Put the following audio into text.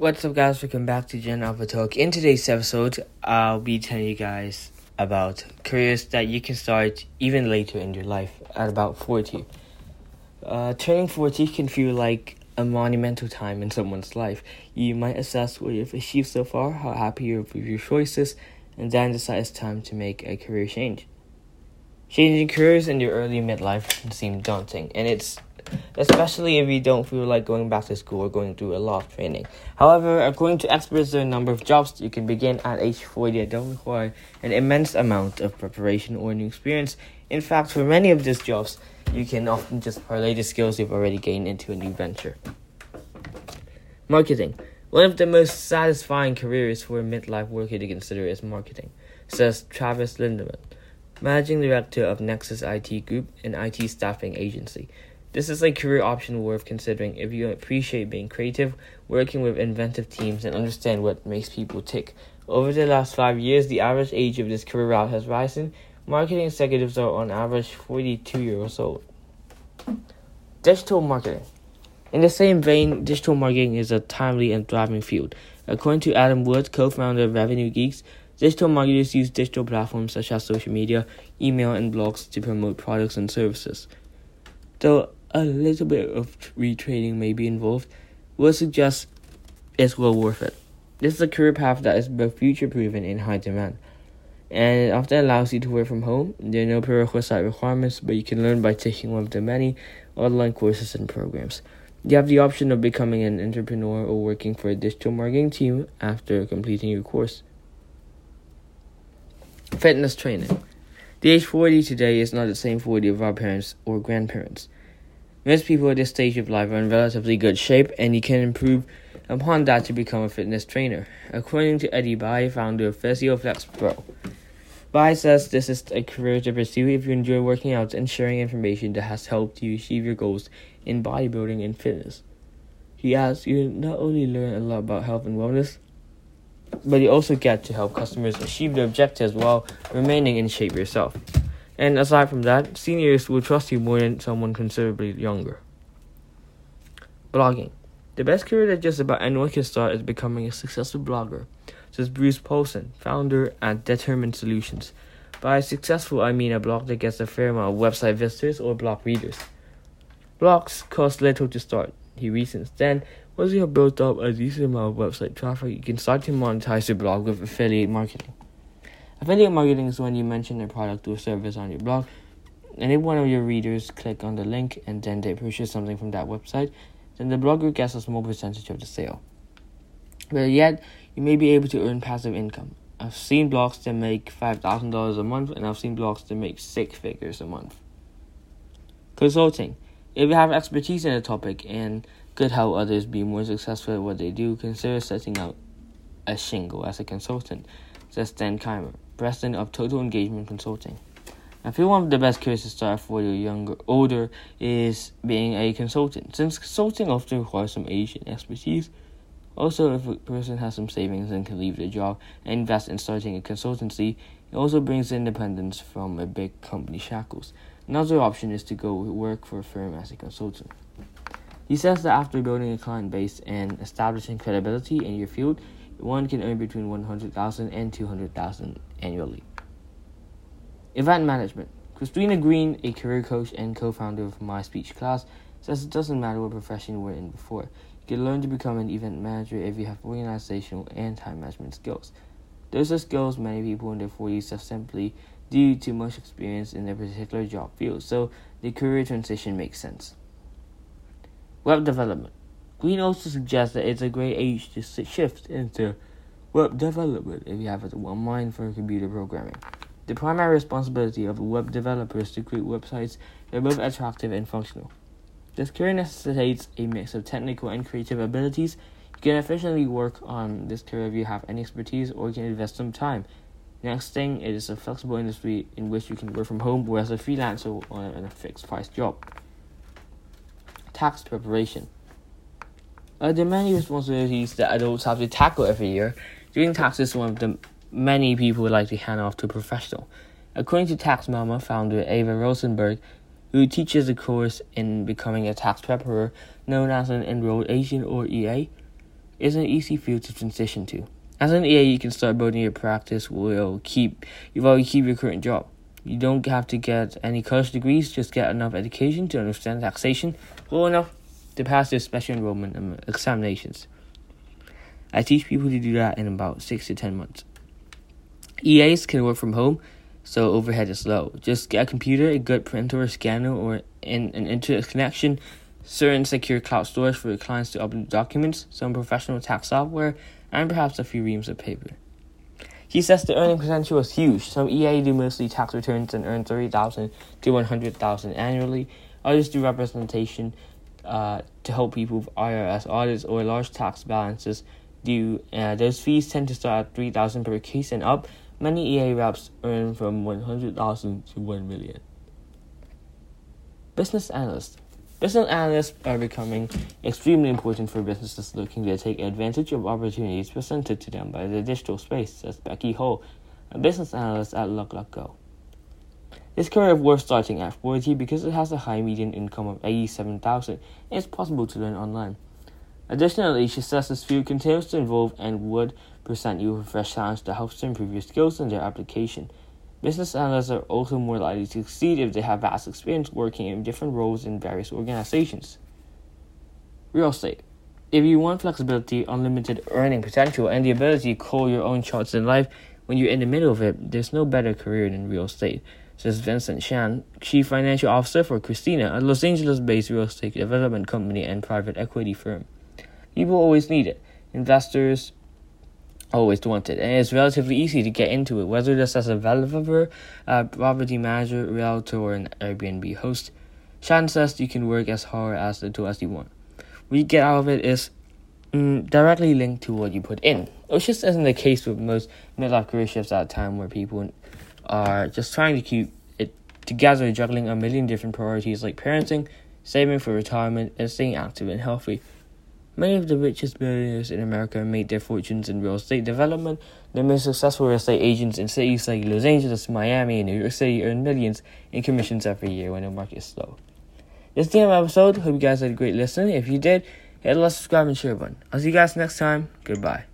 What's up, guys? Welcome back to Gen Alpha Talk. In today's episode, I'll be telling you guys about careers that you can start even later in your life at about 40. Uh, turning 40 can feel like a monumental time in someone's life. You might assess what you've achieved so far, how happy you're with your choices, and then decide it's time to make a career change. Changing careers in your early midlife can seem daunting, and it's especially if you don't feel like going back to school or going through a lot of training. However, according to experts, there are a number of jobs you can begin at age 40 that don't require an immense amount of preparation or new experience. In fact, for many of these jobs, you can often just parlay the skills you've already gained into a new venture. Marketing. One of the most satisfying careers for a midlife worker to consider is marketing, says Travis Lindemann, managing director of Nexus IT Group, an IT staffing agency. This is a career option worth considering if you appreciate being creative, working with inventive teams, and understand what makes people tick. Over the last five years, the average age of this career route has risen. Marketing executives are on average 42 years old. Digital marketing. In the same vein, digital marketing is a timely and thriving field. According to Adam Wood, co founder of Revenue Geeks, digital marketers use digital platforms such as social media, email, and blogs to promote products and services. Though a little bit of retraining may be involved, would suggest it's well worth it. This is a career path that is both future proven and high demand. And it often allows you to work from home. There are no prerequisite requirements, but you can learn by taking one of the many online courses and programs. You have the option of becoming an entrepreneur or working for a digital marketing team after completing your course. Fitness training. The age 40 today is not the same 40 of our parents or grandparents. Most people at this stage of life are in relatively good shape, and you can improve upon that to become a fitness trainer. According to Eddie Bai, founder of PhysioFlex Pro, Bai says this is a career to pursue if you enjoy working out and sharing information that has helped you achieve your goals in bodybuilding and fitness. He adds, you not only learn a lot about health and wellness, but you also get to help customers achieve their objectives while remaining in shape yourself. And aside from that, seniors will trust you more than someone considerably younger. Blogging. The best career that just about anyone can start is becoming a successful blogger, says Bruce Paulson, founder at Determined Solutions. By successful, I mean a blog that gets a fair amount of website visitors or blog readers. Blogs cost little to start, he reasons. Then, once you have built up a decent amount of website traffic, you can start to monetize your blog with affiliate marketing. Affiliate marketing is when you mention a product or service on your blog, and if one of your readers click on the link and then they purchase something from that website, then the blogger gets a small percentage of the sale. But yet, you may be able to earn passive income. I've seen blogs that make $5,000 a month, and I've seen blogs that make six figures a month. Consulting. If you have expertise in a topic and could help others be more successful at what they do, consider setting out a shingle as a consultant, says Stan Kimer president of Total Engagement Consulting. I feel one of the best careers to start for your younger, older is being a consultant, since consulting often requires some age and expertise. Also, if a person has some savings and can leave their job and invest in starting a consultancy, it also brings independence from a big company shackles. Another option is to go work for a firm as a consultant. He says that after building a client base and establishing credibility in your field, one can earn between 100,000 and 200,000 annually. Event management. Christina Green, a career coach and co-founder of My Speech Class, says it doesn't matter what profession you were in before. You can learn to become an event manager if you have organizational and time management skills. Those are skills many people in their 40s have simply due to much experience in their particular job field, so the career transition makes sense. Web development. Green also suggests that it's a great age to shift into web development if you have a mind for computer programming. The primary responsibility of a web developer is to create websites that are both attractive and functional. This career necessitates a mix of technical and creative abilities. You can efficiently work on this career if you have any expertise or you can invest some time. Next thing, it is a flexible industry in which you can work from home or as a freelancer on a fixed price job. Tax preparation. Uh, there are many responsibilities that adults have to tackle every year. Doing taxes is one of the many people would like to hand off to a professional. According to Tax Mama founder Eva Rosenberg, who teaches a course in becoming a tax preparer known as an enrolled agent or EA, is an easy field to transition to. As an EA, you can start building your practice will keep you keep your current job. You don't have to get any college degrees, just get enough education to understand taxation well enough to pass their special enrollment examinations. I teach people to do that in about six to ten months. EAs can work from home, so overhead is low. Just get a computer, a good printer or scanner, or in an internet connection, certain secure cloud storage for your clients to upload documents, some professional tax software, and perhaps a few reams of paper. He says the earning potential is huge. Some EA do mostly tax returns and earn 30000 to 100000 annually. Others do representation uh, to help people with IRS audits or large tax balances due. Uh, those fees tend to start at 3000 per case and up. Many EA reps earn from 100000 to 1 million. Business analyst. Business analysts are becoming extremely important for businesses looking to take advantage of opportunities presented to them by the digital space, says Becky Ho, a business analyst at LuckLuckGo. This career worth starting at 40 because it has a high median income of 87,000 and it's possible to learn online. Additionally, she says this field continues to evolve and would present you with fresh challenge that helps to improve your skills and their application. Business analysts are also more likely to succeed if they have vast experience working in different roles in various organizations. Real estate. If you want flexibility, unlimited earning potential, and the ability to call your own shots in life when you're in the middle of it, there's no better career than real estate, says Vincent Shan, Chief Financial Officer for Christina, a Los Angeles based real estate development company and private equity firm. People always need it. Investors, always wanted, and it's relatively easy to get into it, whether this as a developer, a property manager, realtor, or an Airbnb host. Shan says you can work as hard as little as you want. What you get out of it is mm, directly linked to what you put in, which just isn't the case with most midlife career shifts at a time where people are just trying to keep it together, juggling a million different priorities like parenting, saving for retirement, and staying active and healthy. Many of the richest billionaires in America made their fortunes in real estate development. The most successful real estate agents in cities like Los Angeles, Miami, and New York City earn millions in commissions every year when the market is slow. This is the end of the episode. Hope you guys had a great listen. If you did, hit like, subscribe, and share button. I'll see you guys next time. Goodbye.